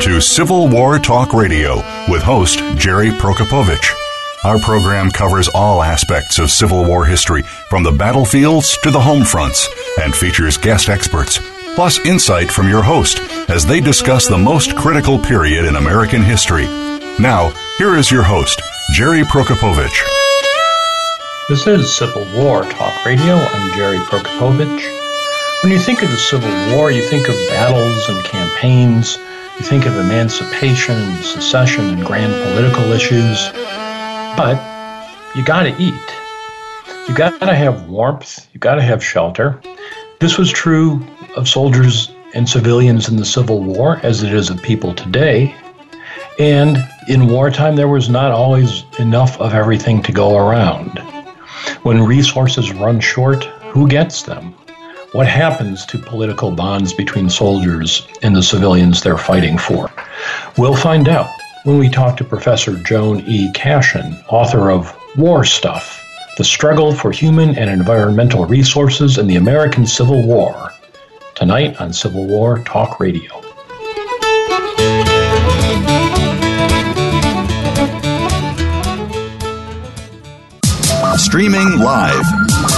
to Civil War Talk Radio with host Jerry Prokopowicz. Our program covers all aspects of Civil War history, from the battlefields to the home fronts, and features guest experts, plus insight from your host as they discuss the most critical period in American history. Now, here is your host, Jerry Prokopowicz. This is Civil War Talk Radio. I'm Jerry Prokopowicz. When you think of the Civil War, you think of battles and campaigns, think of emancipation and secession and grand political issues, but you gotta eat. You gotta have warmth, you gotta have shelter. This was true of soldiers and civilians in the Civil War as it is of people today. And in wartime, there was not always enough of everything to go around. When resources run short, who gets them? What happens to political bonds between soldiers and the civilians they're fighting for? We'll find out when we talk to Professor Joan E. Cashin, author of War Stuff The Struggle for Human and Environmental Resources in the American Civil War. Tonight on Civil War Talk Radio. Streaming live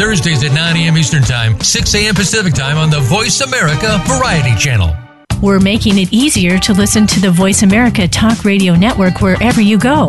Thursdays at 9 a.m. Eastern Time, 6 a.m. Pacific Time on the Voice America Variety Channel. We're making it easier to listen to the Voice America Talk Radio Network wherever you go.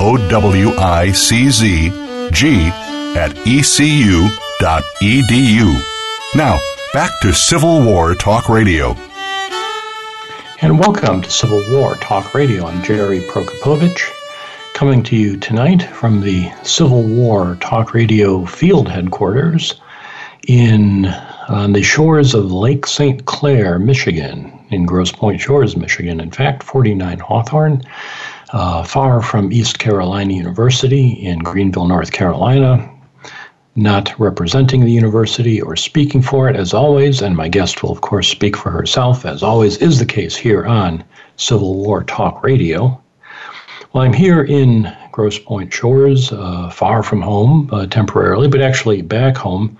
O W I C Z G at ecu.edu. Now, back to Civil War Talk Radio. And welcome to Civil War Talk Radio. I'm Jerry Prokopowicz, coming to you tonight from the Civil War Talk Radio field headquarters in on the shores of Lake St. Clair, Michigan, in Grosse Pointe Shores, Michigan. In fact, 49 Hawthorne uh, far from East Carolina University in Greenville, North Carolina. Not representing the university or speaking for it, as always, and my guest will, of course, speak for herself, as always is the case here on Civil War Talk Radio. Well, I'm here in Grosse Pointe Shores, uh, far from home uh, temporarily, but actually back home,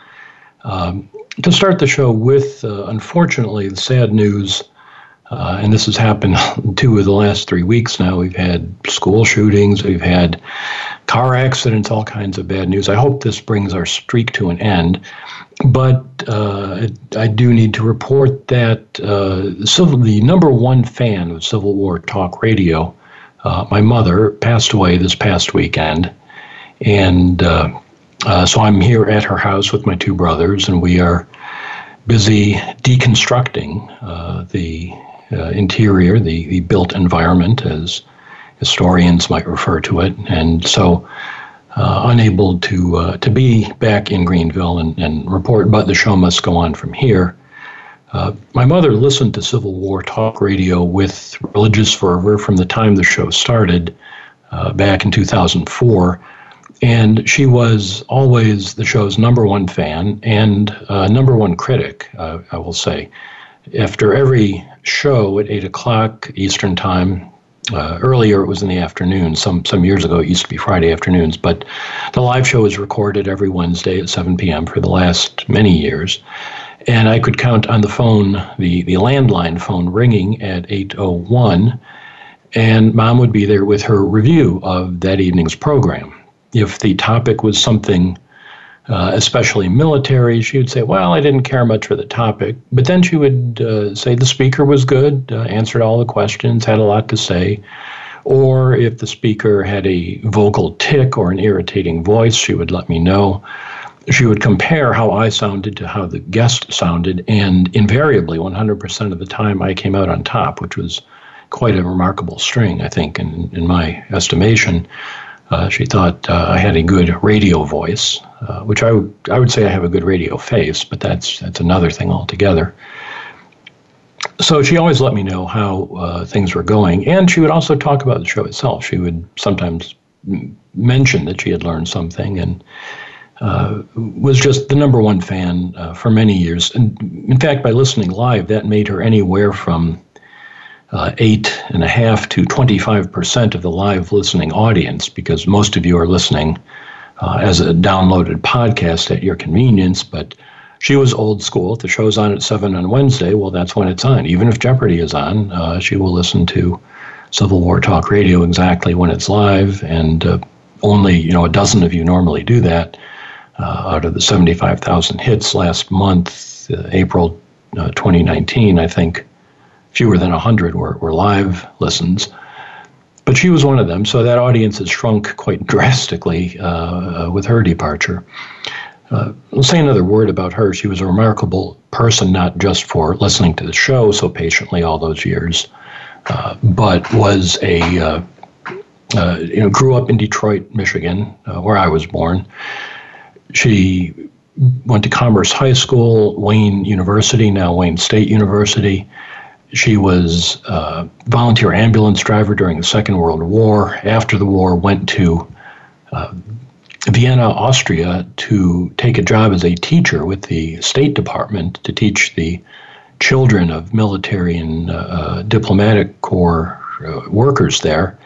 um, to start the show with, uh, unfortunately, the sad news uh, and this has happened two of the last three weeks now. We've had school shootings, we've had car accidents, all kinds of bad news. I hope this brings our streak to an end. But uh, I do need to report that uh, civil, the number one fan of Civil War Talk Radio, uh, my mother, passed away this past weekend. And uh, uh, so I'm here at her house with my two brothers, and we are busy deconstructing the uh, interior, the, the built environment, as historians might refer to it. And so, uh, unable to uh, to be back in Greenville and, and report, but the show must go on from here. Uh, my mother listened to Civil War talk radio with religious fervor from the time the show started uh, back in 2004. And she was always the show's number one fan and uh, number one critic, I will say after every show at 8 o'clock Eastern Time, uh, earlier it was in the afternoon. Some some years ago it used to be Friday afternoons, but the live show is recorded every Wednesday at 7 p.m. for the last many years. And I could count on the phone, the, the landline phone ringing at 801, and mom would be there with her review of that evening's program. If the topic was something uh, especially military, she would say, Well, I didn't care much for the topic. But then she would uh, say the speaker was good, uh, answered all the questions, had a lot to say. Or if the speaker had a vocal tic or an irritating voice, she would let me know. She would compare how I sounded to how the guest sounded, and invariably, 100% of the time, I came out on top, which was quite a remarkable string, I think, in, in my estimation. Uh, she thought uh, I had a good radio voice, uh, which I would I would say I have a good radio face, but that's that's another thing altogether. So she always let me know how uh, things were going, and she would also talk about the show itself. She would sometimes mention that she had learned something, and uh, was just the number one fan uh, for many years. And in fact, by listening live, that made her anywhere from uh, eight and a half to 25% of the live listening audience, because most of you are listening uh, as a downloaded podcast at your convenience. But she was old school. The show's on at 7 on Wednesday, well, that's when it's on. Even if Jeopardy is on, uh, she will listen to Civil War Talk Radio exactly when it's live. And uh, only, you know, a dozen of you normally do that. Uh, out of the 75,000 hits last month, uh, April 2019, I think fewer than 100 were, were live listens. But she was one of them, so that audience has shrunk quite drastically uh, uh, with her departure. Uh, I'll say another word about her. She was a remarkable person, not just for listening to the show so patiently all those years, uh, but was a uh, uh, you know grew up in Detroit, Michigan, where I was born. She went to Commerce High School, Wayne University, now Wayne State University. She was a volunteer ambulance driver during the Second World War. After the war, went to uh, Vienna, Austria, to take a job as a teacher with the State Department to teach the children of military and uh, uh diplomatic corps uh, workers there.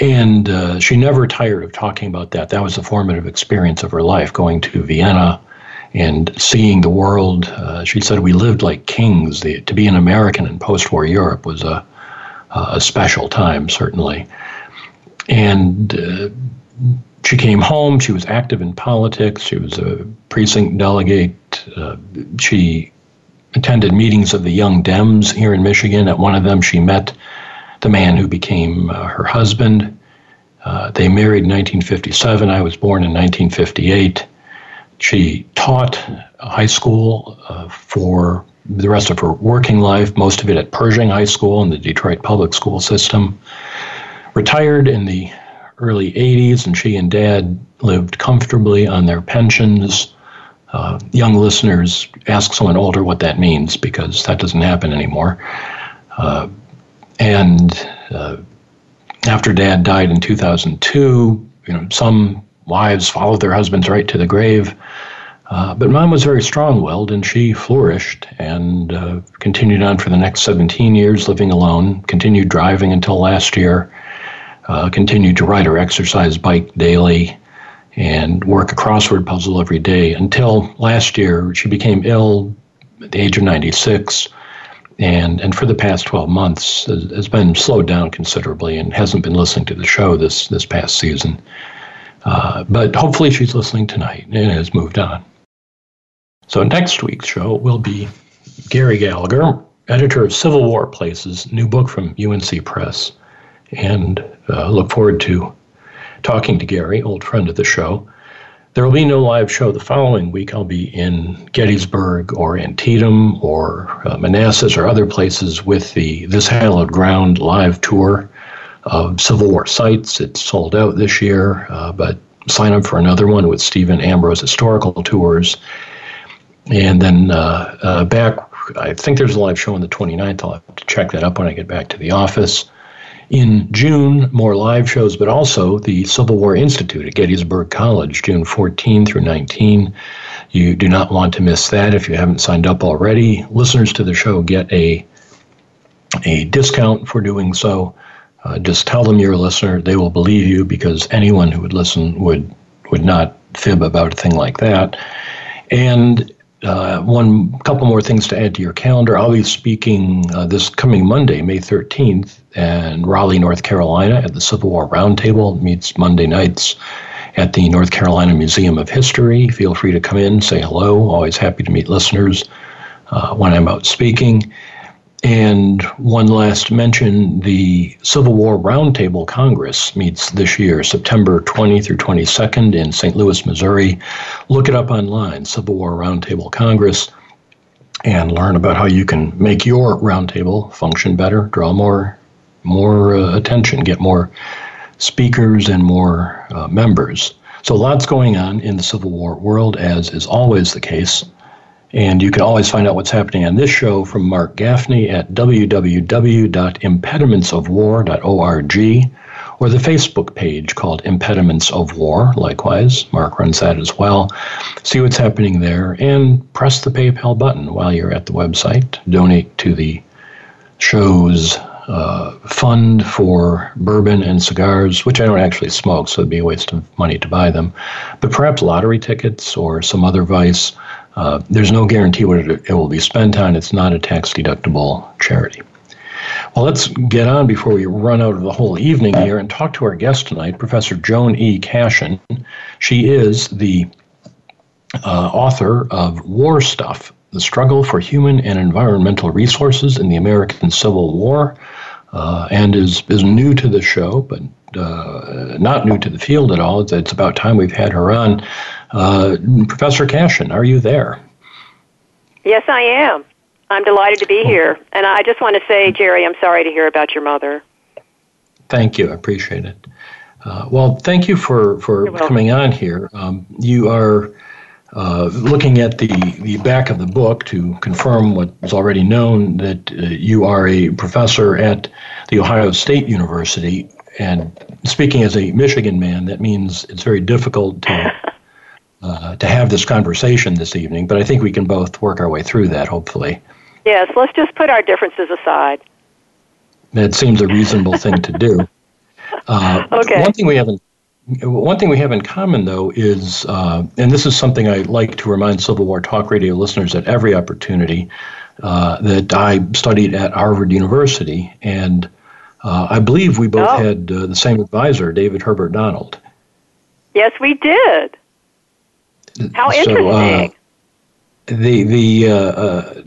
And uh, she never tired of talking about that. That was a formative experience of her life, going to Vienna and seeing the world. Uh, she said we lived like kings. The, to be an American in post-war Europe was a, a special time, certainly. And uh, she came home. She was active in politics. She was a precinct delegate. Uh, she attended meetings of the Young Dems here in Michigan. At one of them, she met the man who became uh, her husband. Uh, they married in 1957. I was born in 1958. She taught high school uh, for the rest of her working life, most of it at Pershing High School in the Detroit public school system. Retired in the early 80s, and she and dad lived comfortably on their pensions. Uh, young listeners ask someone older what that means because that doesn't happen anymore. Uh, and uh, after dad died in 2002, you know, some wives followed their husbands right to the grave. Uh, but mom was very strong willed and she flourished and uh, continued on for the next 17 years living alone, continued driving until last year, uh, continued to ride her exercise bike daily and work a crossword puzzle every day until last year she became ill at the age of 96 and and for the past 12 months has, has been slowed down considerably and hasn't been listening to the show this this past season. Uh, but hopefully she's listening tonight and has moved on. So next week's show will be Gary Gallagher, editor of Civil War Places, new book from UNC Press, and uh, look forward to talking to Gary, old friend of the show. There will be no live show the following week. I'll be in Gettysburg or Antietam or uh, Manassas or other places with the This Hallowed Ground live tour of Civil War sites. It's sold out this year, uh, but sign up for another one with Stephen Ambrose Historical Tours. And then uh, uh, back, I think there's a live show on the 29th. I'll have to check that up when I get back to the office. In June, more live shows, but also the Civil War Institute at Gettysburg College, June 14 through 19. You do not want to miss that if you haven't signed up already. Listeners to the show get a a discount for doing so. Uh, just tell them you're a listener; they will believe you because anyone who would listen would would not fib about a thing like that. And uh, one couple more things to add to your calendar. I'll be speaking uh, this coming Monday, May 13th, in Raleigh, North Carolina, at the Civil War Roundtable. It meets Monday nights at the North Carolina Museum of History. Feel free to come in, say hello. Always happy to meet listeners uh, when I'm out speaking. And one last mention the Civil War Roundtable Congress meets this year, September 20 through 22nd in St. Louis, Missouri. Look it up online, Civil War Roundtable Congress, and learn about how you can make your roundtable function better, draw more, more uh, attention, get more speakers and more uh, members. So, lots going on in the Civil War world, as is always the case. And you can always find out what's happening on this show from Mark Gaffney at www.impedimentsofwar.org or the Facebook page called Impediments of War. Likewise, Mark runs that as well. See what's happening there and press the PayPal button while you're at the website. Donate to the show's uh, fund for bourbon and cigars, which I don't actually smoke, so it'd be a waste of money to buy them. But perhaps lottery tickets or some other vice uh, there's no guarantee what it, it will be spent on. It's not a tax deductible charity. Well, let's get on before we run out of the whole evening here and talk to our guest tonight, Professor Joan E. Cashin. She is the uh, author of War Stuff The Struggle for Human and Environmental Resources in the American Civil War, uh, and is, is new to the show, but uh, not new to the field at all. It's, it's about time we've had her on. Uh, Professor Cashin, are you there? Yes, I am. I'm delighted to be here. And I just want to say, Jerry, I'm sorry to hear about your mother. Thank you. I appreciate it. Uh, well, thank you for, for coming on here. Um, you are uh, looking at the, the back of the book to confirm what is already known that uh, you are a professor at The Ohio State University. And speaking as a Michigan man, that means it's very difficult to uh, to have this conversation this evening, but I think we can both work our way through that, hopefully. Yes, let's just put our differences aside. That seems a reasonable thing to do. Uh, okay. One thing we haven't. One thing we have in common, though, is, uh, and this is something I like to remind Civil War Talk Radio listeners at every opportunity, uh, that I studied at Harvard University, and uh, I believe we both oh. had uh, the same advisor, David Herbert Donald. Yes, we did. How so, uh, interesting. the the uh, uh,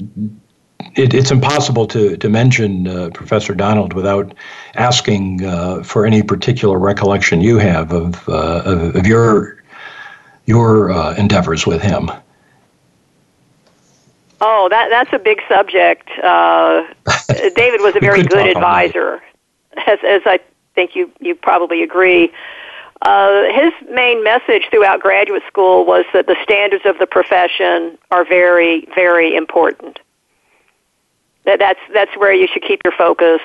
it, it's impossible to to mention uh, Professor Donald without asking uh, for any particular recollection you have of uh, of, of, your your endeavors with him. Oh, that that's a big subject. David was a very good advisor, as as I think you you probably agree. Uh, his main message throughout graduate school was that the standards of the profession are very, very important. That that's that's where you should keep your focus.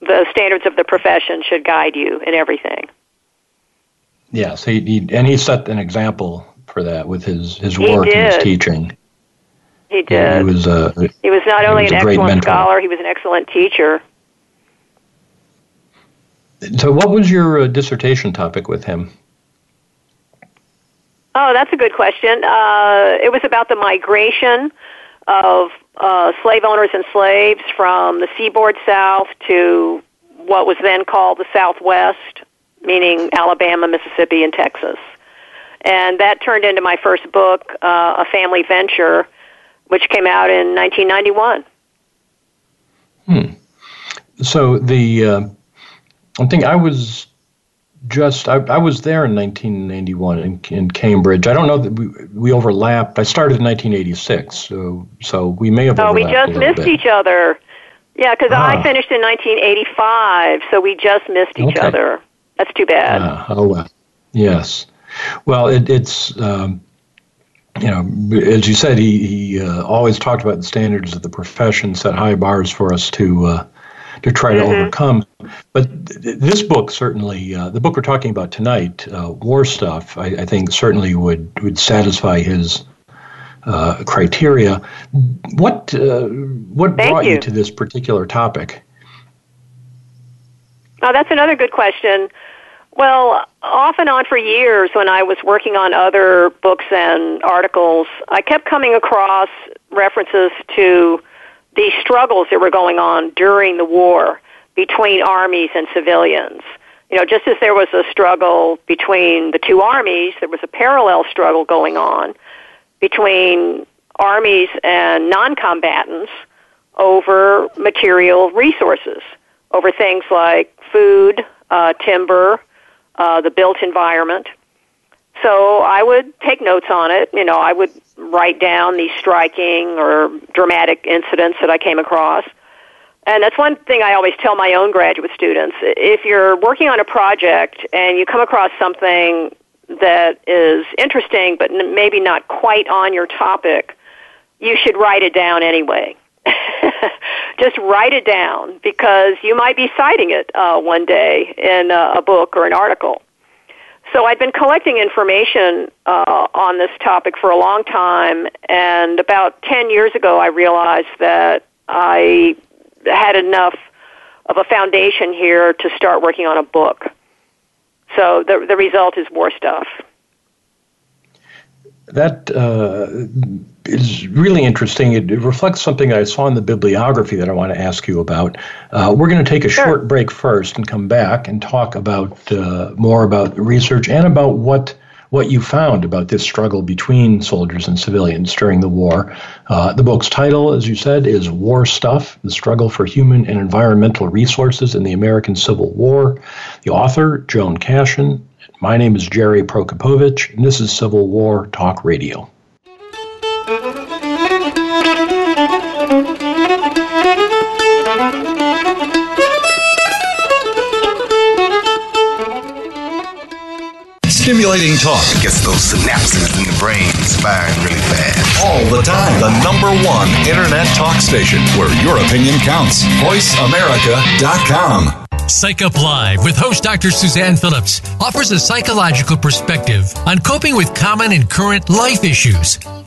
The standards of the profession should guide you in everything. Yes, he, he and he set an example for that with his his work and his teaching. He did. Yeah, he was a, he was not only was an excellent scholar, he was an excellent teacher. So, what was your uh, dissertation topic with him? Oh, that's a good question. Uh, it was about the migration of uh, slave owners and slaves from the seaboard south to what was then called the Southwest, meaning Alabama, Mississippi, and Texas. And that turned into my first book, uh, A Family Venture, which came out in 1991. Hmm. So the uh, I think I was just I, I was there in 1991 in, in Cambridge. I don't know that we, we overlapped. I started in 1986, so so we may have. Oh, we just missed bit. each other. Yeah, because ah. I finished in 1985, so we just missed each okay. other. That's too bad. Ah, oh well, yes. Well, it, it's um, you know as you said, he he uh, always talked about the standards of the profession, set high bars for us to. Uh, to try mm-hmm. to overcome. But th- this book certainly, uh, the book we're talking about tonight, uh, War Stuff, I, I, think certainly would would satisfy his uh, criteria. What uh, what Thank brought you. you to this particular topic? Oh, that's another good question. Well, off and on for years, when I was working on other books and articles, I kept coming across references to these struggles that were going on during the war between armies and civilians. You know, just as there was a struggle between the two armies, there was a parallel struggle going on between armies and non combatants over material resources, over things like food, uh, timber, uh, the built environment. So I would take notes on it. You know, I would write down these striking or dramatic incidents that I came across. And that's one thing I always tell my own graduate students. If you're working on a project and you come across something that is interesting but maybe not quite on your topic, you should write it down anyway. Just write it down because you might be citing it uh, one day in a, a book or an article. So I'd been collecting information uh, on this topic for a long time, and about 10 years ago, I realized that I had enough of a foundation here to start working on a book. So the, the result is war stuff. That uh, is really interesting. It, it, reflects something I saw in the bibliography that I want to ask you about. Uh, we're going to take a sure. short break first and come back and talk about uh, more about the research and about what what you found about this struggle between soldiers and civilians during the war. Uh, the book's title, as you said, is War Stuff The Struggle for Human and Environmental Resources in the American Civil War. The author, Joan Cashin. My name is Jerry Prokopowicz, and this is Civil War Talk Radio. Stimulating talk it gets those synapses in the brain firing really fast. All the time. The number one internet talk station where your opinion counts. VoiceAmerica.com. Psych Up Live with host Dr. Suzanne Phillips offers a psychological perspective on coping with common and current life issues.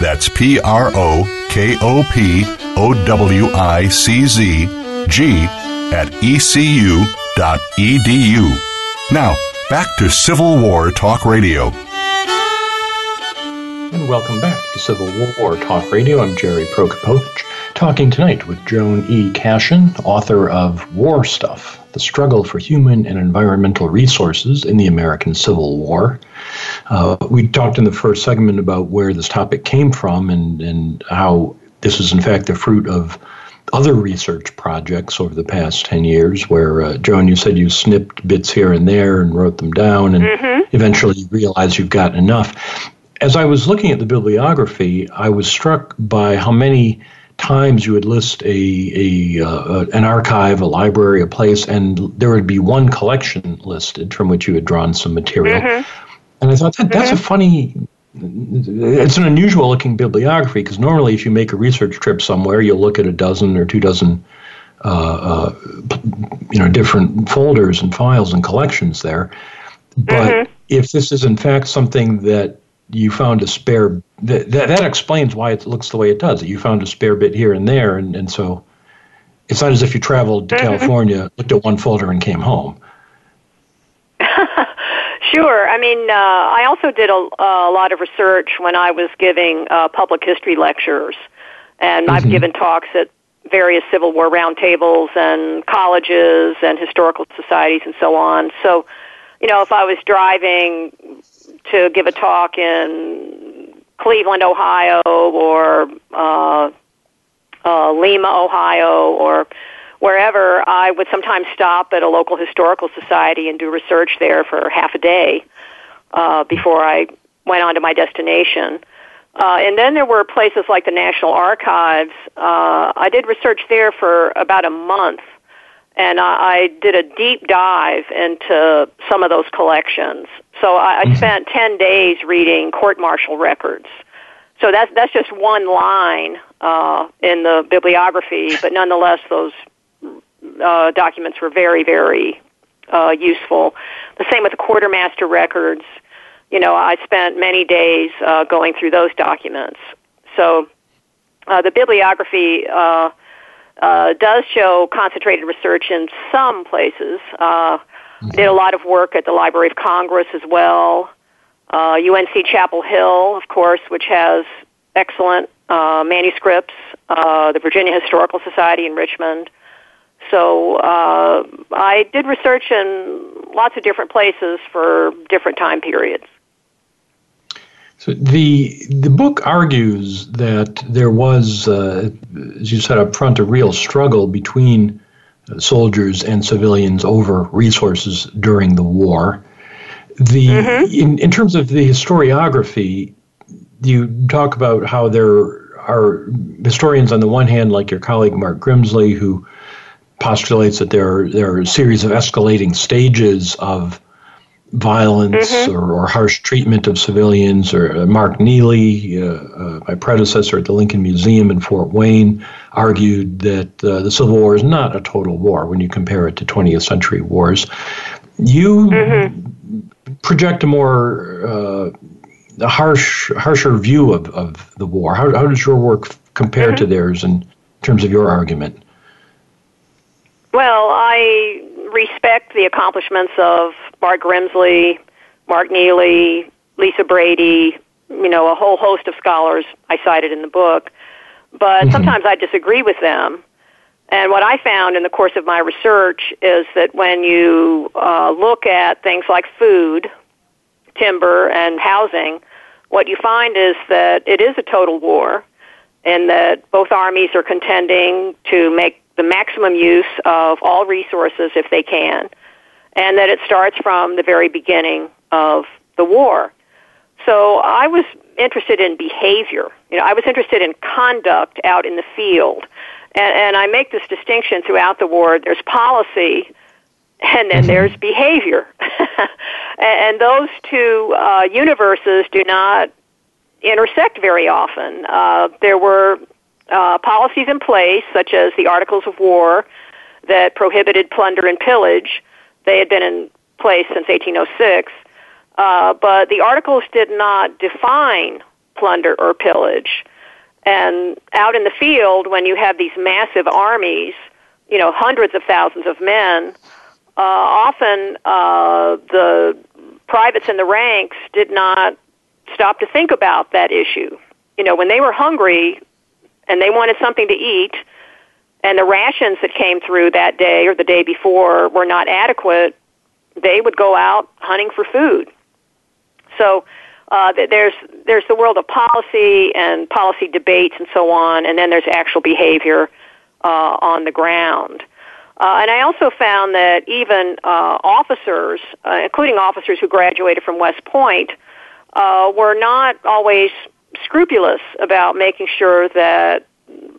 That's P R O K O P O W I C Z G at ecu.edu. Now, back to Civil War Talk Radio. And welcome back to Civil War Talk Radio. I'm Jerry Prokopowicz, talking tonight with Joan E. Cashin, author of War Stuff The Struggle for Human and Environmental Resources in the American Civil War. Uh, we talked in the first segment about where this topic came from and, and how this is, in fact, the fruit of other research projects over the past 10 years where, uh, Joan, you said you snipped bits here and there and wrote them down and mm-hmm. eventually realized you've got enough as I was looking at the bibliography, I was struck by how many times you would list a, a uh, an archive, a library, a place, and there would be one collection listed from which you had drawn some material. Mm-hmm. And I thought that, that's mm-hmm. a funny. It's an unusual looking bibliography because normally, if you make a research trip somewhere, you'll look at a dozen or two dozen, uh, uh, you know, different folders and files and collections there. But mm-hmm. if this is in fact something that you found a spare that, that, that explains why it looks the way it does. You found a spare bit here and there, and, and so it's not as if you traveled to mm-hmm. California, looked at one folder, and came home. sure. I mean, uh, I also did a, a lot of research when I was giving uh, public history lectures, and mm-hmm. I've given talks at various Civil War roundtables and colleges and historical societies and so on. So, you know, if I was driving to give a talk in Cleveland, Ohio, or uh, uh, Lima, Ohio, or wherever, I would sometimes stop at a local historical society and do research there for half a day uh, before I went on to my destination. Uh, and then there were places like the National Archives. Uh, I did research there for about a month and I, I did a deep dive into some of those collections. So I, I mm-hmm. spent ten days reading court-martial records. So that's that's just one line uh, in the bibliography, but nonetheless, those uh, documents were very, very uh, useful. The same with the quartermaster records. You know, I spent many days uh, going through those documents. So uh, the bibliography uh, uh, does show concentrated research in some places. Uh, mm-hmm. Did a lot of work at the Library of Congress as well. Uh, UNC Chapel Hill, of course, which has excellent uh, manuscripts. Uh, the Virginia Historical Society in Richmond. So uh, I did research in lots of different places for different time periods. So the the book argues that there was, uh, as you said up front, a real struggle between uh, soldiers and civilians over resources during the war. The mm-hmm. in in terms of the historiography, you talk about how there are historians on the one hand, like your colleague Mark Grimsley, who postulates that there there are a series of escalating stages of violence mm-hmm. or, or, harsh treatment of civilians. Or uh, Mark Neely, uh, uh, my predecessor at the Lincoln Museum in Fort Wayne, argued that uh, the Civil War is not a total war when you compare it to 20th century wars. You mm-hmm. project a more uh, a harsh, harsher view of, of the war. How, how does your work compare mm-hmm. to theirs in terms of your argument? Well, I respect the accomplishments of Mark Grimsley, Mark Neely, Lisa Brady, you know, a whole host of scholars I cited in the book. But mm-hmm. sometimes I disagree with them. And what I found in the course of my research is that when you uh, look at things like food, timber, and housing, what you find is that it is a total war and that both armies are contending to make the maximum use of all resources if they can, and that it starts from the very beginning of the war. So I was interested in behavior. You know, I was interested in conduct out in the field. And, and I make this distinction throughout the war. There's policy, and then mm-hmm. there's behavior. and those two uh, universes do not intersect very often. Uh, there were uh, policies in place, such as the Articles of War that prohibited plunder and pillage. They had been in place since 1806, uh, but the Articles did not define plunder or pillage. And out in the field, when you have these massive armies, you know, hundreds of thousands of men, uh, often uh, the privates in the ranks did not stop to think about that issue. You know, when they were hungry and they wanted something to eat, and the rations that came through that day or the day before were not adequate, they would go out hunting for food. So uh, there's there's the world of policy and policy debates and so on, and then there's actual behavior uh, on the ground. Uh, and I also found that even uh, officers, uh, including officers who graduated from West Point, uh, were not always scrupulous about making sure that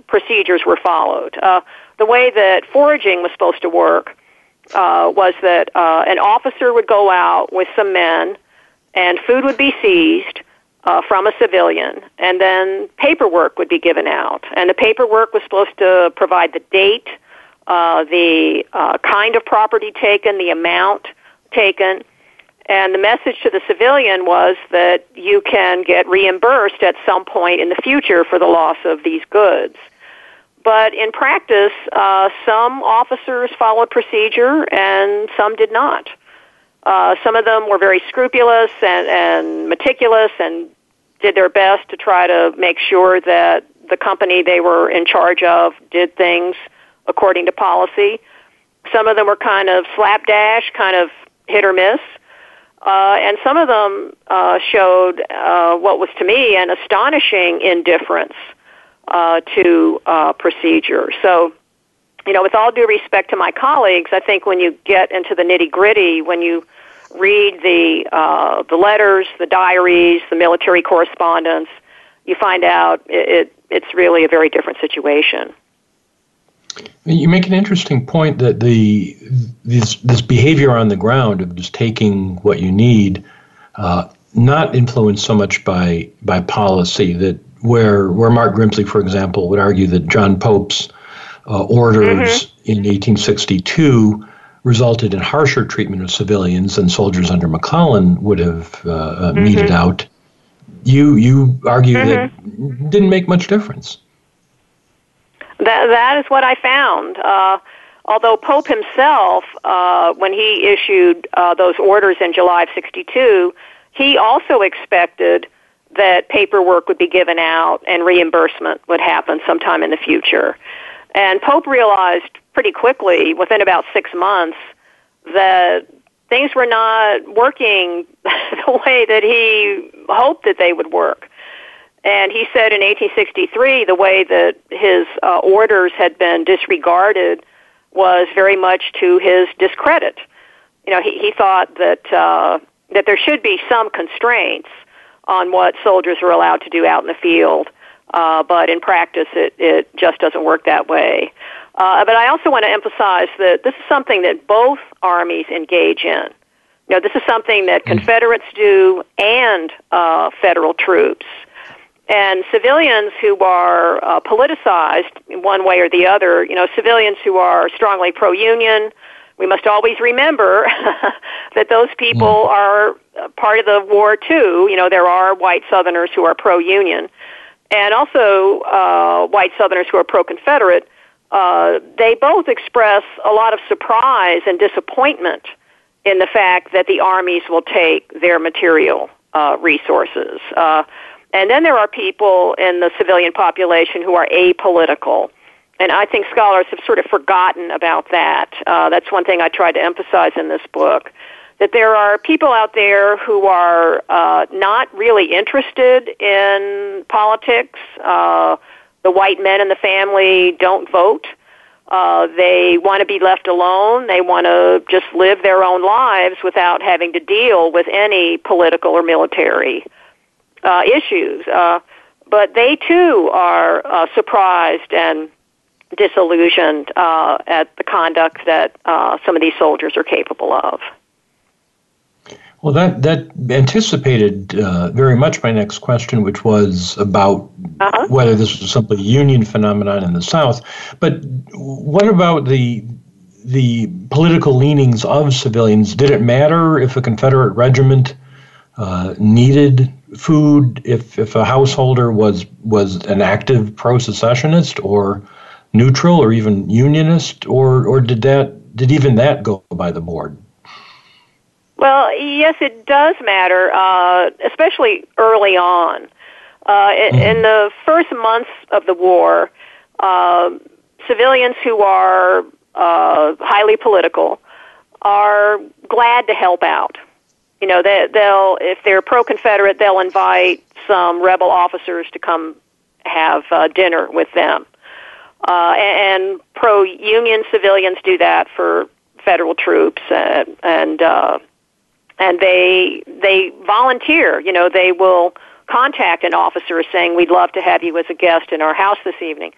procedures were followed. Uh, the way that foraging was supposed to work uh, was that uh, an officer would go out with some men, and food would be seized uh, from a civilian, and then paperwork would be given out. And the paperwork was supposed to provide the date, uh, the uh, kind of property taken, the amount taken, and the message to the civilian was that you can get reimbursed at some point in the future for the loss of these goods. But in practice, uh, some officers followed procedure and some did not. Uh, some of them were very scrupulous and, and meticulous and did their best to try to make sure that the company they were in charge of did things according to policy. Some of them were kind of slapdash, kind of hit or miss. Uh, and some of them uh, showed uh, what was to me an astonishing indifference uh, to uh, procedure. So, you know, with all due respect to my colleagues, I think when you get into the nitty gritty, when you read the uh, the letters, the diaries, the military correspondence, you find out it, it, it's really a very different situation. You make an interesting point that the this this behavior on the ground of just taking what you need, uh, not influenced so much by by policy that where where Mark Grimsley, for example, would argue that John Pope's uh, orders mm-hmm. in 1862 resulted in harsher treatment of civilians than soldiers under McClellan would have uh, uh mm-hmm. meted out. You you argue mm-hmm. that didn't make much difference. That that is what I found. Uh, although Pope himself, uh, when he issued uh, those orders in July of '62, he also expected that paperwork would be given out and reimbursement would happen sometime in the future. And Pope realized pretty quickly, within about six months, that things were not working the way that he hoped that they would work. And he said in 1863 the way that his uh, orders had been disregarded was very much to his discredit. You know, he, he thought that uh, that there should be some constraints on what soldiers are allowed to do out in the field, uh, but in practice it, it just doesn't work that way. Uh, but I also want to emphasize that this is something that both armies engage in. You know, this is something that mm. Confederates do and uh, federal troops. And civilians who are uh, politicized in one way or the other, you know, civilians who are strongly pro-union, we must always remember that those people mm. are part of the war too. You know, there are white Southerners who are pro-union, and also uh, white Southerners who are pro-Confederate. Uh, they both express a lot of surprise and disappointment in the fact that the armies will take their material uh, resources. Uh, and then there are people in the civilian population who are apolitical. And I think scholars have sort of forgotten about that. Uh, that's one thing I tried to emphasize in this book. That there are people out there who are uh, not really interested in politics. Uh, the white men in the family don't vote. Uh, they want to be left alone. They want to just live their own lives without having to deal with any political or military uh, issues. Uh, but they too are uh, surprised and disillusioned uh, at the conduct that uh, some of these soldiers are capable of. Well, that that anticipated uh, very much my next question, which was about uh-huh. whether this was simply a Union phenomenon in the South. But what about the the political leanings of civilians? Did it matter if a Confederate regiment uh, needed food if if a householder was was an active pro-secessionist or neutral or even unionist or or did that did even that go by the board? Well, yes, it does matter, uh, especially early on. Uh, in, mm-hmm. in the first months of the war, uh, civilians who are uh, highly political are glad to help out. You know, they, they'll if they're pro-Confederate, they'll invite some rebel officers to come have uh, dinner with them. Uh, and, and pro-union civilians do that for federal troops, uh, and uh, and they they volunteer. You know, they will contact an officer saying, "We'd love to have you as a guest in our house this evening."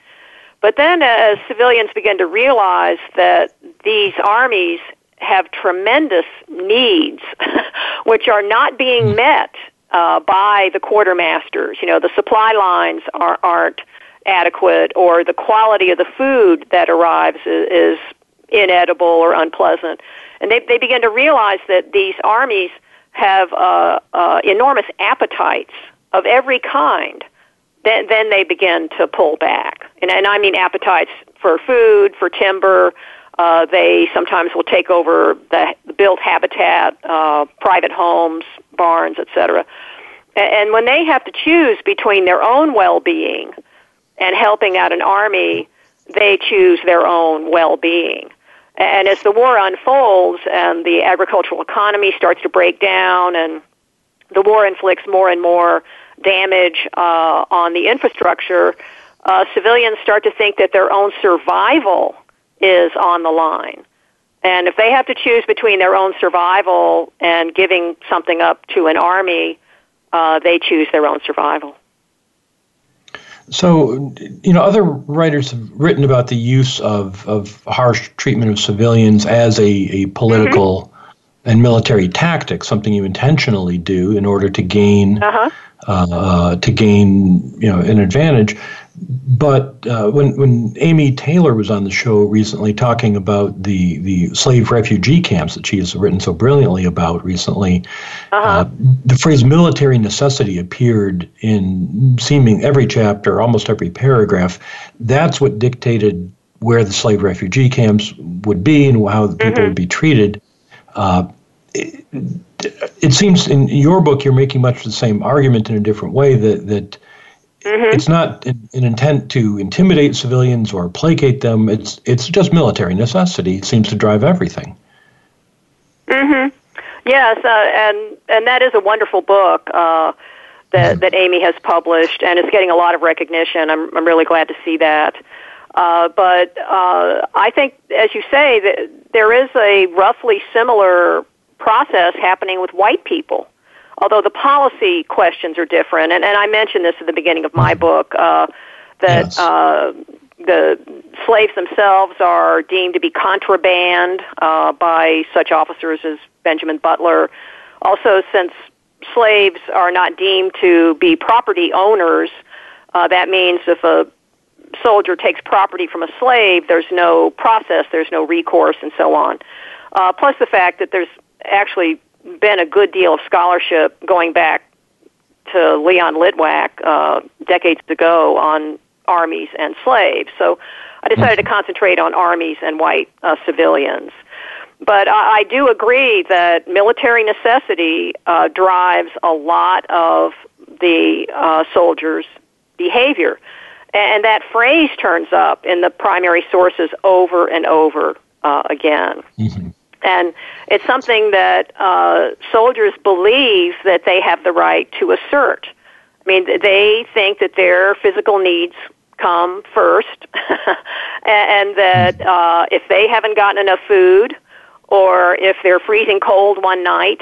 But then, as civilians begin to realize that these armies have tremendous needs, which are not being hmm. met uh, by the quartermasters. You know, the supply lines are, aren't adequate, or the quality of the food that arrives is, inedible or unpleasant. And they, they begin to realize that these armies have uh, uh, enormous appetites of every kind. Then, then they begin to pull back. And, and I mean appetites for food, for timber. Uh, they sometimes will take over the, the built habitat, uh, private homes, barns, etc. And, and when they have to choose between their own well-being and helping out an army, they choose their own well-being. And as the war unfolds and the agricultural economy starts to break down and the war inflicts more and more damage uh, on the infrastructure, uh, civilians start to think that their own survival is on the line. And if they have to choose between their own survival and giving something up to an army, uh, they choose their own survival. So, you know, other writers have written about the use of, of harsh treatment of civilians as a, a political mm-hmm. and military tactic, something you intentionally do in order to gain uh-huh. uh, to gain you know an advantage. But uh, when when Amy Taylor was on the show recently talking about the the slave refugee camps that she has written so brilliantly about recently, uh-huh. uh, the phrase military necessity appeared in seeming every chapter, almost every paragraph. That's what dictated where the slave refugee camps would be and how the people mm-hmm. would be treated. Uh, it, it seems in your book you're making much the same argument in a different way that that Mm-hmm. It's not an, intent to intimidate civilians or placate them. It's it's just military necessity. It seems to drive everything. Mhm. Yes, uh, and and that is a wonderful book uh, that mm-hmm. that Amy has published, and it's getting a lot of recognition. I'm I'm really glad to see that. Uh, but uh, I think, as you say, that there is a roughly similar process happening with white people although the policy questions are different. And, and I mentioned this at the beginning of my book uh, that yes. uh, the slaves themselves are deemed to be contraband uh, by such officers as Benjamin Butler. Also, since slaves are not deemed to be property owners, uh, that means if a soldier takes property from a slave, there's no process, there's no recourse, and so on. Uh, plus the fact that there's actually been a good deal of scholarship going back to Leon Litwack uh, decades ago on armies and slaves. So I decided to concentrate on armies and white uh, civilians. But I, I do agree that military necessity uh, drives a lot of the uh, soldiers' behavior. And that phrase turns up in the primary sources over and over uh, again. Mm-hmm. And it's something that uh, soldiers believe that they have the right to assert. I mean, they think that their physical needs come first, and that uh, if they haven't gotten enough food, or if they're freezing cold one night,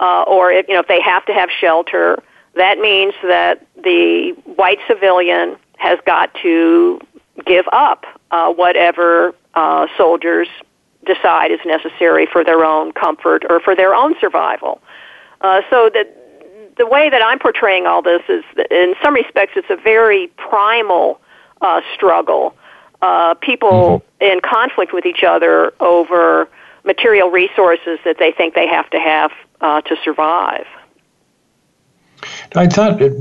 uh, or if you know if they have to have shelter, that means that the white civilian has got to give up uh, whatever uh, soldiers decide is necessary for their own comfort or for their own survival. Uh, so that the way that I'm portraying all this is, that in some respects, it's a very primal uh, struggle. Uh, people mm-hmm. in conflict with each other over material resources that they think they have to have uh, to survive. I thought it,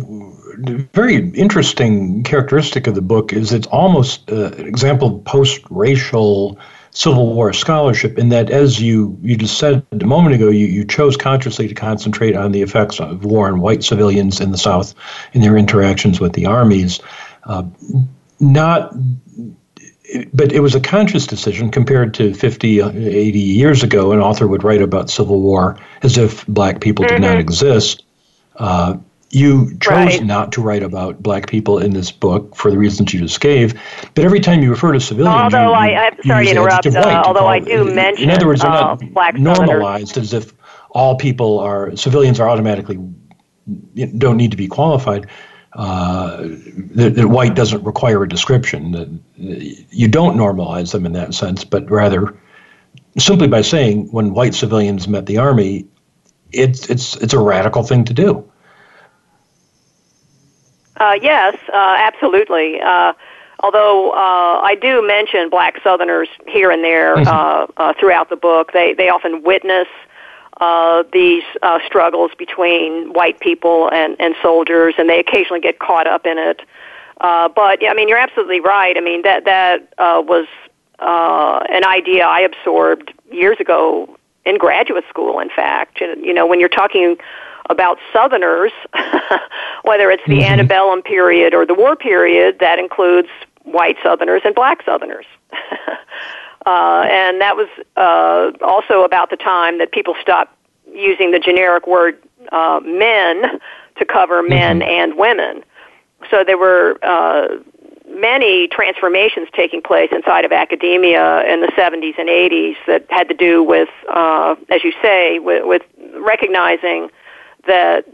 very interesting characteristic of the book is it's almost uh, an example of post-racial Civil War scholarship in that, as you, you just said a moment ago, you, you chose consciously to concentrate on the effects of war on white civilians in the South in their interactions with the armies. Uh, not but it was a conscious decision compared to 50, 80 years ago. An author would write about Civil War as if black people mm-hmm. did not mm-hmm. exist. Uh, you chose right. not to write about black people in this book for the reasons you just gave, but every time you refer to civilians, although you, I, I'm sorry to interrupt, uh, although I do mention, in other words, they're uh, not black normalized as if all people are civilians are automatically don't need to be qualified. Uh, that, that, white doesn't require a description. That you don't normalize them in that sense, but rather simply by saying when white civilians met the army, it's it's it's a radical thing to do. Uh, yes, uh, absolutely. Uh, although uh, I do mention black Southerners here and there mm-hmm. uh, uh, throughout the book, they they often witness uh, these uh, struggles between white people and and soldiers, and they occasionally get caught up in it. Uh, but yeah, I mean, you're absolutely right. I mean, that that uh, was uh, an idea I absorbed years ago in graduate school. In fact, you know, when you're talking about Southerners, whether it's the mm-hmm. antebellum period or the war period, that includes white Southerners and black Southerners. uh, and that was uh, also about the time that people stopped using the generic word uh, men to cover men mm-hmm. and women. So there were uh, many transformations taking place inside of academia in the 70s and 80s that had to do with, uh, as you say, with, with recognizing that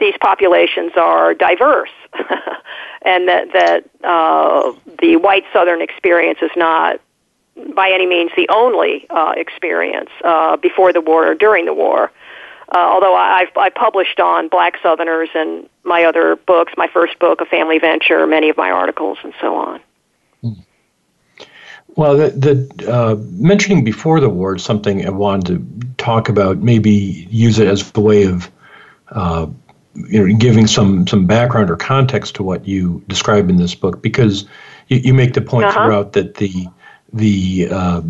these populations are diverse and that, that uh, the white Southern experience is not by any means the only uh, experience uh, before the war or during the war. Uh, although I've I published on Black Southerners and my other books, my first book, A Family Venture, many of my articles, and so on. Hmm. Well, the, the uh, mentioning before the war is something I wanted to talk about. Maybe use it as a way of uh, you know, giving some some background or context to what you describe in this book, because you, you make the point uh-huh. throughout that the the uh,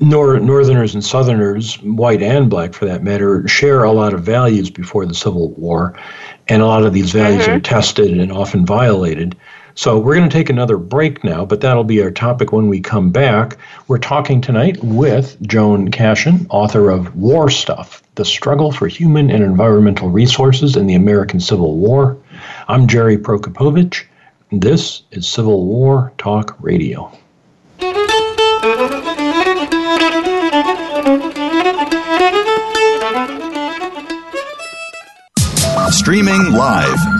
nor- Northerners and Southerners, white and black for that matter, share a lot of values before the Civil War, and a lot of these values mm-hmm. are tested and often violated. So we're going to take another break now, but that'll be our topic when we come back. We're talking tonight with Joan Cashin, author of War Stuff The Struggle for Human and Environmental Resources in the American Civil War. I'm Jerry Prokopowicz. This is Civil War Talk Radio. Streaming live.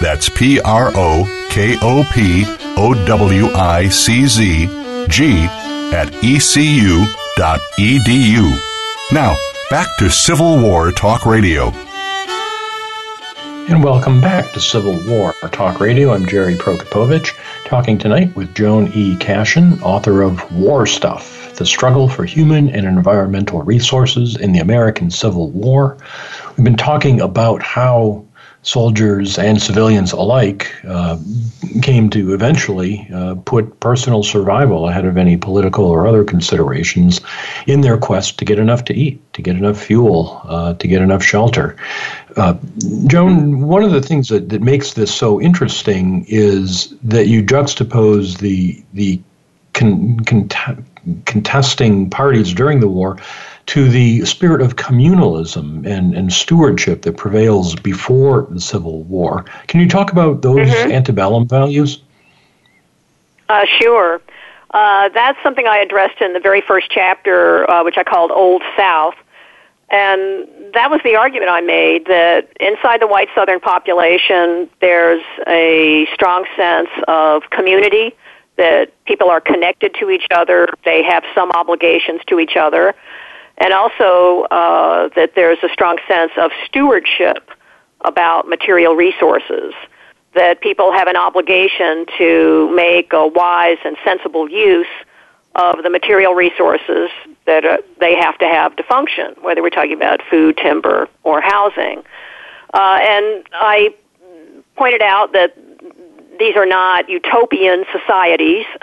That's P R O K O P O W I C Z G at ecu.edu. Now, back to Civil War Talk Radio. And welcome back to Civil War Talk Radio. I'm Jerry Prokopowicz, talking tonight with Joan E. Cashin, author of War Stuff The Struggle for Human and Environmental Resources in the American Civil War. We've been talking about how soldiers and civilians alike uh, came to eventually uh, put personal survival ahead of any political or other considerations in their quest to get enough to eat, to get enough fuel, uh, to get enough shelter. Uh, Joan, one of the things that, that makes this so interesting is that you juxtapose the the con, con, contesting parties during the war to the spirit of communalism and, and stewardship that prevails before the Civil War. Can you talk about those mm-hmm. antebellum values? Uh, sure. Uh, that's something I addressed in the very first chapter, uh, which I called Old South. And that was the argument I made that inside the white Southern population, there's a strong sense of community, that people are connected to each other, they have some obligations to each other, and also uh, that there's a strong sense of stewardship about material resources, that people have an obligation to make a wise and sensible use of the material resources that uh, they have to have to function, whether we're talking about food, timber, or housing. Uh, and I pointed out that these are not utopian societies,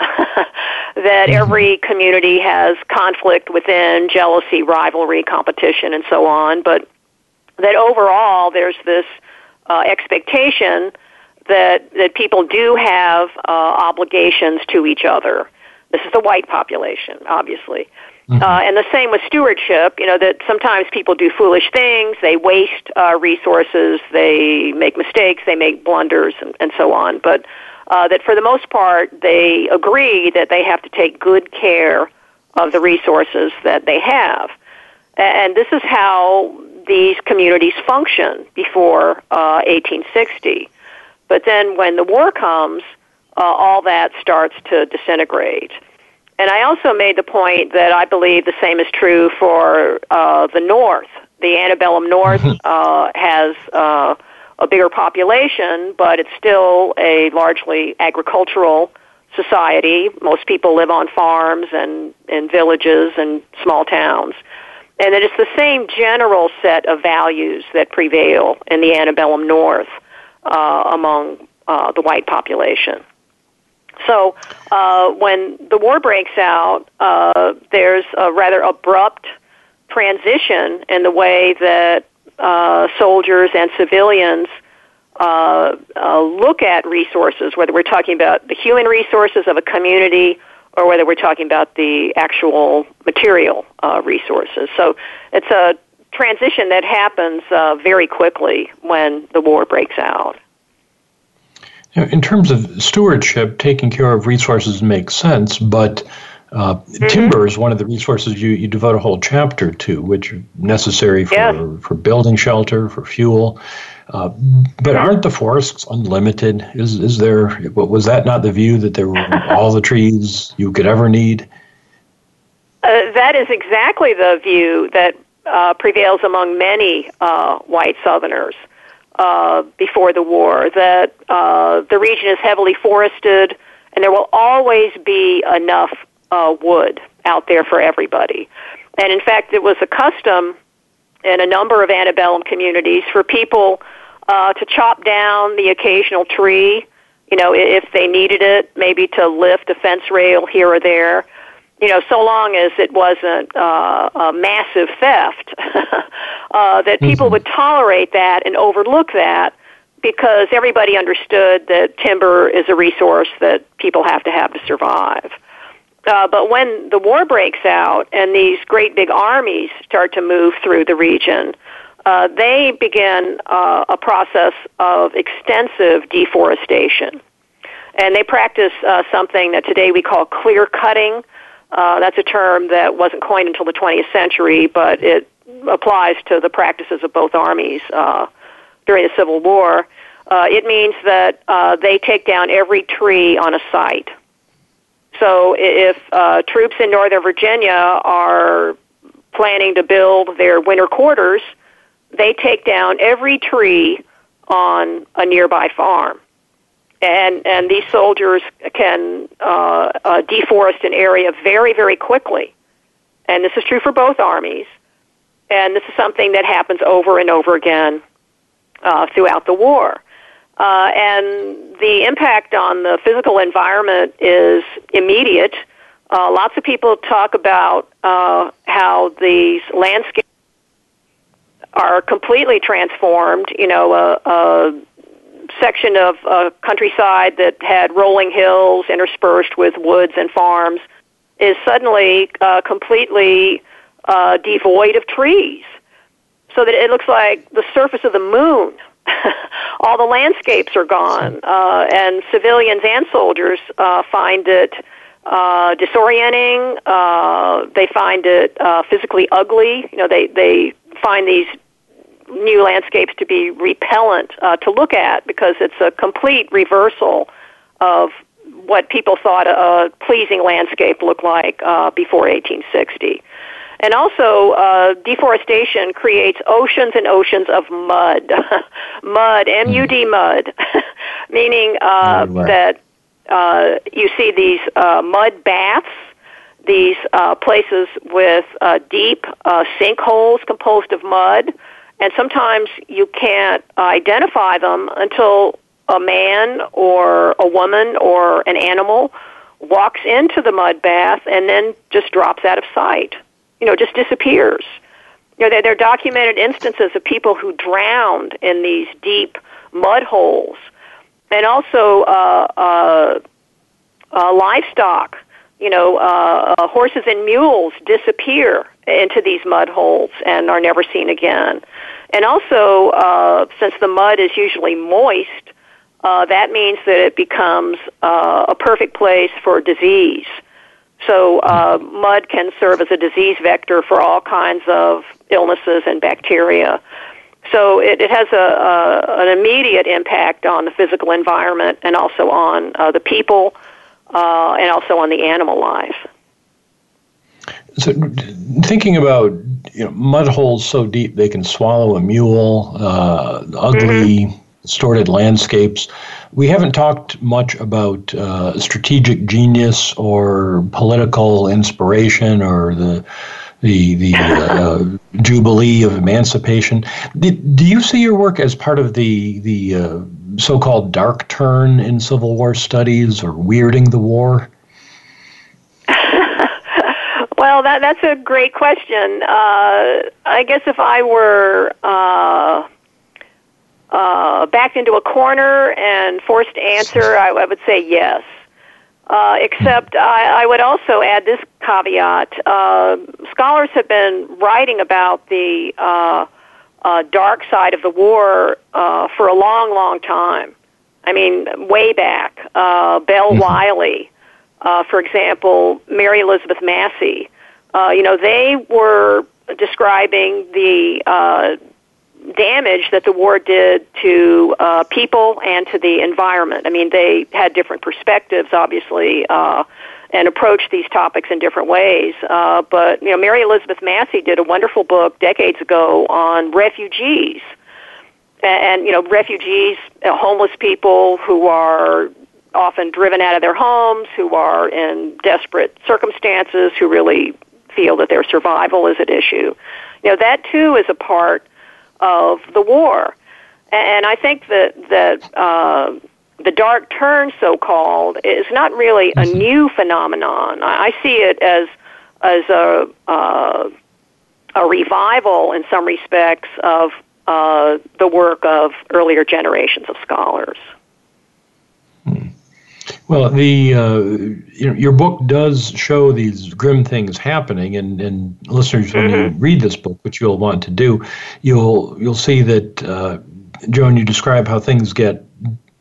that mm-hmm. every community has conflict within, jealousy, rivalry, competition, and so on, but that overall there's this uh, expectation that, that people do have uh, obligations to each other. This is the white population, obviously. Mm-hmm. Uh, and the same with stewardship, you know, that sometimes people do foolish things, they waste uh, resources, they make mistakes, they make blunders, and, and so on. But uh, that for the most part, they agree that they have to take good care of the resources that they have. And this is how these communities function before uh, 1860. But then when the war comes, uh, all that starts to disintegrate. And I also made the point that I believe the same is true for uh, the North. The antebellum North uh, has uh, a bigger population, but it's still a largely agricultural society. Most people live on farms and in villages and small towns. And it's the same general set of values that prevail in the antebellum North uh, among uh, the white population. So uh, when the war breaks out, uh, there's a rather abrupt transition in the way that uh, soldiers and civilians uh, uh, look at resources, whether we're talking about the human resources of a community or whether we're talking about the actual material uh, resources. So it's a transition that happens uh, very quickly when the war breaks out. In terms of stewardship, taking care of resources makes sense, but uh, mm-hmm. timber is one of the resources you, you devote a whole chapter to, which are necessary for, yes. for building shelter, for fuel. Uh, but aren't the forests unlimited? Is is there was that not the view that there were all the trees you could ever need? Uh, that is exactly the view that uh, prevails among many uh, white Southerners uh, before the war. That uh, the region is heavily forested, and there will always be enough wood out there for everybody. And in fact, it was a custom in a number of antebellum communities for people uh, to chop down the occasional tree, you know, if they needed it, maybe to lift a fence rail here or there. You know, so long as it wasn't uh, a massive theft, uh, that people mm-hmm. would tolerate that and overlook that because everybody understood that timber is a resource that people have to have to survive. Uh, but when the war breaks out and these great big armies start to move through the region, uh, they begin uh, a process of extensive deforestation. And they practice uh, something that today we call clear cutting. Uh, that's a term that wasn't coined until the 20th century, but it applies to the practices of both armies uh, during the Civil War. Uh, it means that uh, they take down every tree on a site. So if uh, troops in Northern Virginia are planning to build their winter quarters, they take down every tree on a nearby farm. And, and these soldiers can uh, uh, deforest an area very, very quickly. And this is true for both armies. And this is something that happens over and over again uh, throughout the war. Uh, and the impact on the physical environment is immediate. Uh, lots of people talk about uh, how these landscapes are completely transformed. You know, a, a section of uh, countryside that had rolling hills interspersed with woods and farms is suddenly uh, completely uh, devoid of trees, so that it looks like the surface of the moon. All the landscapes are gone, uh, and civilians and soldiers uh, find it uh, disorienting. Uh, they find it uh, physically ugly. You know, they they find these new landscapes to be repellent uh, to look at because it's a complete reversal of what people thought a pleasing landscape looked like uh, before 1860. And also, uh, deforestation creates oceans and oceans of mud. mud, M-U-D, mud, meaning uh, that uh, you see these uh, mud baths, these uh, places with uh, deep uh, sinkholes composed of mud, and sometimes you can't identify them until a man or a woman or an animal walks into the mud bath and then just drops out of sight. You know, just disappears. You know, there, there are documented instances of people who drowned in these deep mud holes, and also uh, uh, uh, livestock. You know, uh, uh, horses and mules disappear into these mud holes and are never seen again. And also, uh, since the mud is usually moist, uh, that means that it becomes uh, a perfect place for disease. So, uh, mud can serve as a disease vector for all kinds of illnesses and bacteria. So, it, it has a, a, an immediate impact on the physical environment and also on uh, the people uh, and also on the animal life. So, thinking about you know, mud holes so deep they can swallow a mule, uh, ugly, mm-hmm. distorted landscapes. We haven't talked much about uh, strategic genius or political inspiration or the the the uh, jubilee of emancipation. Did, do you see your work as part of the the uh, so-called dark turn in Civil War studies or weirding the war? Well, that that's a great question. Uh, I guess if I were uh, backed into a corner and forced to answer, I, I would say yes. Uh, except I, I would also add this caveat: uh, scholars have been writing about the uh, uh, dark side of the war uh, for a long, long time. I mean, way back. Uh, Bell mm-hmm. Wiley, uh, for example, Mary Elizabeth Massey, uh, you know, they were describing the uh, damage that the war did to uh, people and to the environment. I mean, they had different perspectives, obviously, uh, and approached these topics in different ways. Uh, but you know, Mary Elizabeth Massey did a wonderful book decades ago on refugees, and, and you know, refugees, uh, homeless people who are often driven out of their homes, who are in desperate circumstances, who really feel that their survival is at issue. You know, that too is a part of the war. And I think that, that uh, the dark turn, so called, is not really a new phenomenon. I see it as, as a, uh, a revival in some respects of uh, the work of earlier generations of scholars. Well, the uh, you know, your book does show these grim things happening, and, and listeners, when mm-hmm. you read this book, which you'll want to do, you'll you'll see that uh, Joan, you describe how things get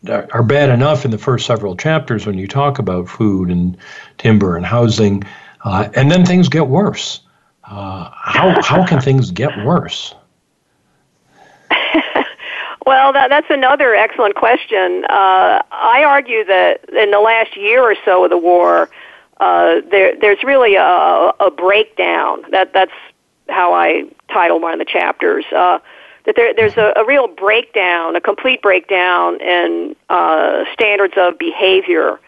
are bad enough in the first several chapters when you talk about food and timber and housing, uh, and then things get worse. Uh, how how can things get worse? Well, that, that's another excellent question. Uh, I argue that in the last year or so of the war, uh, there, there's really a, a breakdown. That, that's how I title one of the chapters. Uh, that there, there's a, a real breakdown, a complete breakdown in uh, standards of behavior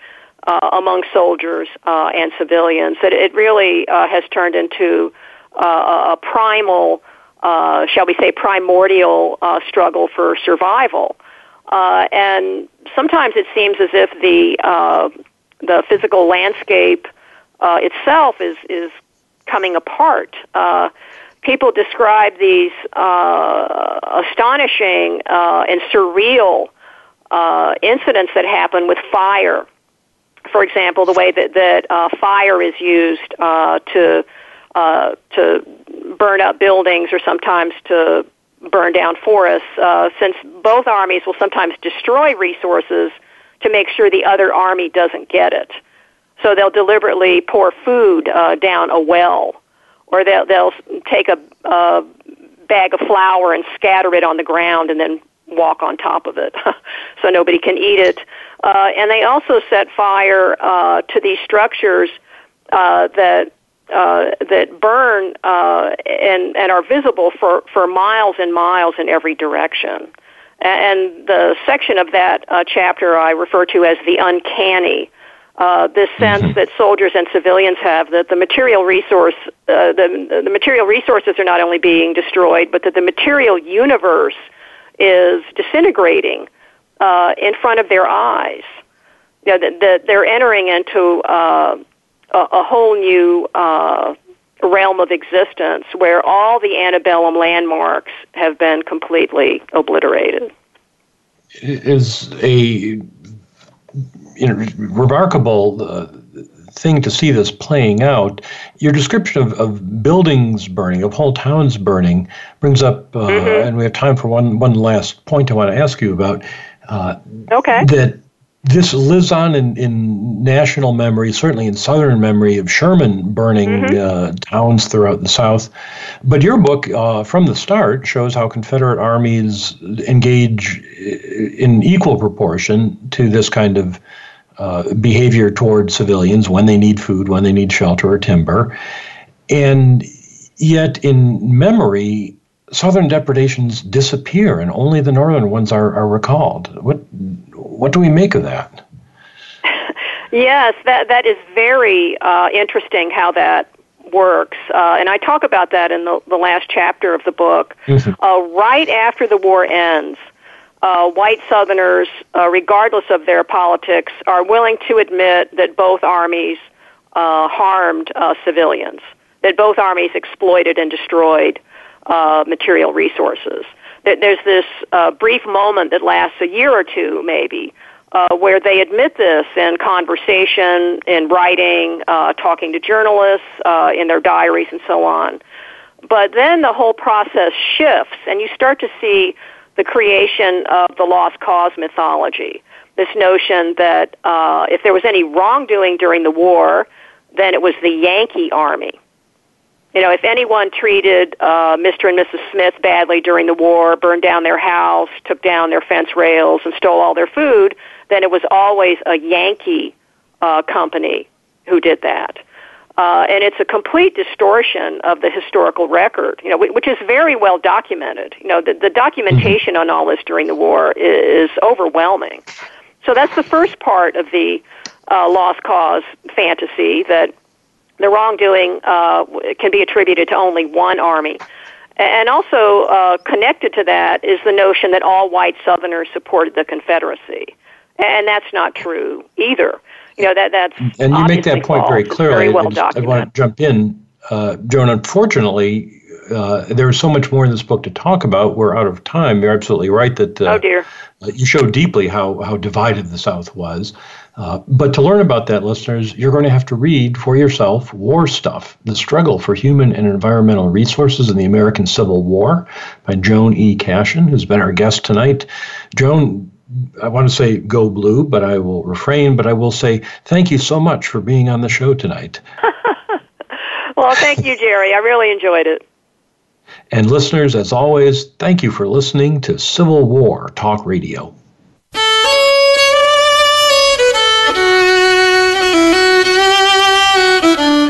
uh, among soldiers uh, and civilians. That it really uh, has turned into uh, a primal, uh, shall we say, primordial uh, struggle for survival. Uh, and sometimes it seems as if the uh, the physical landscape uh, itself is is coming apart. Uh, people describe these uh, astonishing uh, and surreal uh, incidents that happen with fire. For example, the way that that uh, fire is used uh, to uh, to burn up buildings or sometimes to burn down forests, uh, since both armies will sometimes destroy resources to make sure the other army doesn't get it. So they'll deliberately pour food uh, down a well, or they'll they'll take a, a bag of flour and scatter it on the ground and then walk on top of it, so nobody can eat it. Uh, and they also set fire uh, to these structures uh, that uh, that burn uh, and and are visible for for miles and miles in every direction. And the section of that uh, chapter I refer to as the uncanny. Uh, this sense mm-hmm. that soldiers and civilians have that the material resource, uh, the the material resources are not only being destroyed, but that the material universe is disintegrating uh, in front of their eyes. You know, that, that they're entering into uh, a, a whole new uh, realm of existence where all the antebellum landmarks have been completely obliterated. Is a you know, remarkable uh, thing to see this playing out. Your description of, of buildings burning, of whole towns burning, brings up, uh, mm-hmm. and we have time for one, one last point I want to ask you about. Uh, okay. That this lives on in, in national memory, certainly in Southern memory of Sherman burning mm-hmm. uh, towns throughout the South. But your book, uh, from the start, shows how Confederate armies engage in equal proportion to this kind of uh, behavior toward civilians when they need food, when they need shelter or timber. And yet, in memory, Southern depredations disappear, and only the northern ones are, are recalled. What what do we make of that? yes, that that is very uh, interesting how that works, uh, and I talk about that in the, the last chapter of the book. Mm-hmm. Uh, right after the war ends, uh, white Southerners, uh, regardless of their politics, are willing to admit that both armies uh, harmed civilians, that both armies exploited and destroyed material resources there's this uh, brief moment that lasts a year or two, maybe, uh, where they admit this in conversation, in writing, uh, talking to journalists, uh, in their diaries, and so on. But then the whole process shifts, and you start to see the creation of the lost cause mythology. This notion that uh, if there was any wrongdoing during the war, then it was the Yankee Army you know, if anyone treated uh, Mr. and Mrs. Smith badly during the war, burned down their house, took down their fence rails, and stole all their food, then it was always a Yankee uh, company who did that. Uh, and it's a complete distortion of the historical record, you know, which is very well documented. You know, the, the documentation on all this during the war is, is overwhelming. So that's the first part of the uh, lost cause fantasy that the wrongdoing uh, can be attributed to only one army. And also uh, connected to that is the notion that all white Southerners supported the Confederacy, and that's not true either. You know that that's and you make that point very clearly. Very well I, just, I want to jump in, uh, Joan. Unfortunately, uh, there's so much more in this book to talk about. We're out of time. You're absolutely right that. Uh, oh dear. Uh, you show deeply how how divided the South was. Uh, but to learn about that, listeners, you're going to have to read for yourself War Stuff The Struggle for Human and Environmental Resources in the American Civil War by Joan E. Cashin, who's been our guest tonight. Joan, I want to say go blue, but I will refrain. But I will say thank you so much for being on the show tonight. well, thank you, Jerry. I really enjoyed it. And listeners, as always, thank you for listening to Civil War Talk Radio.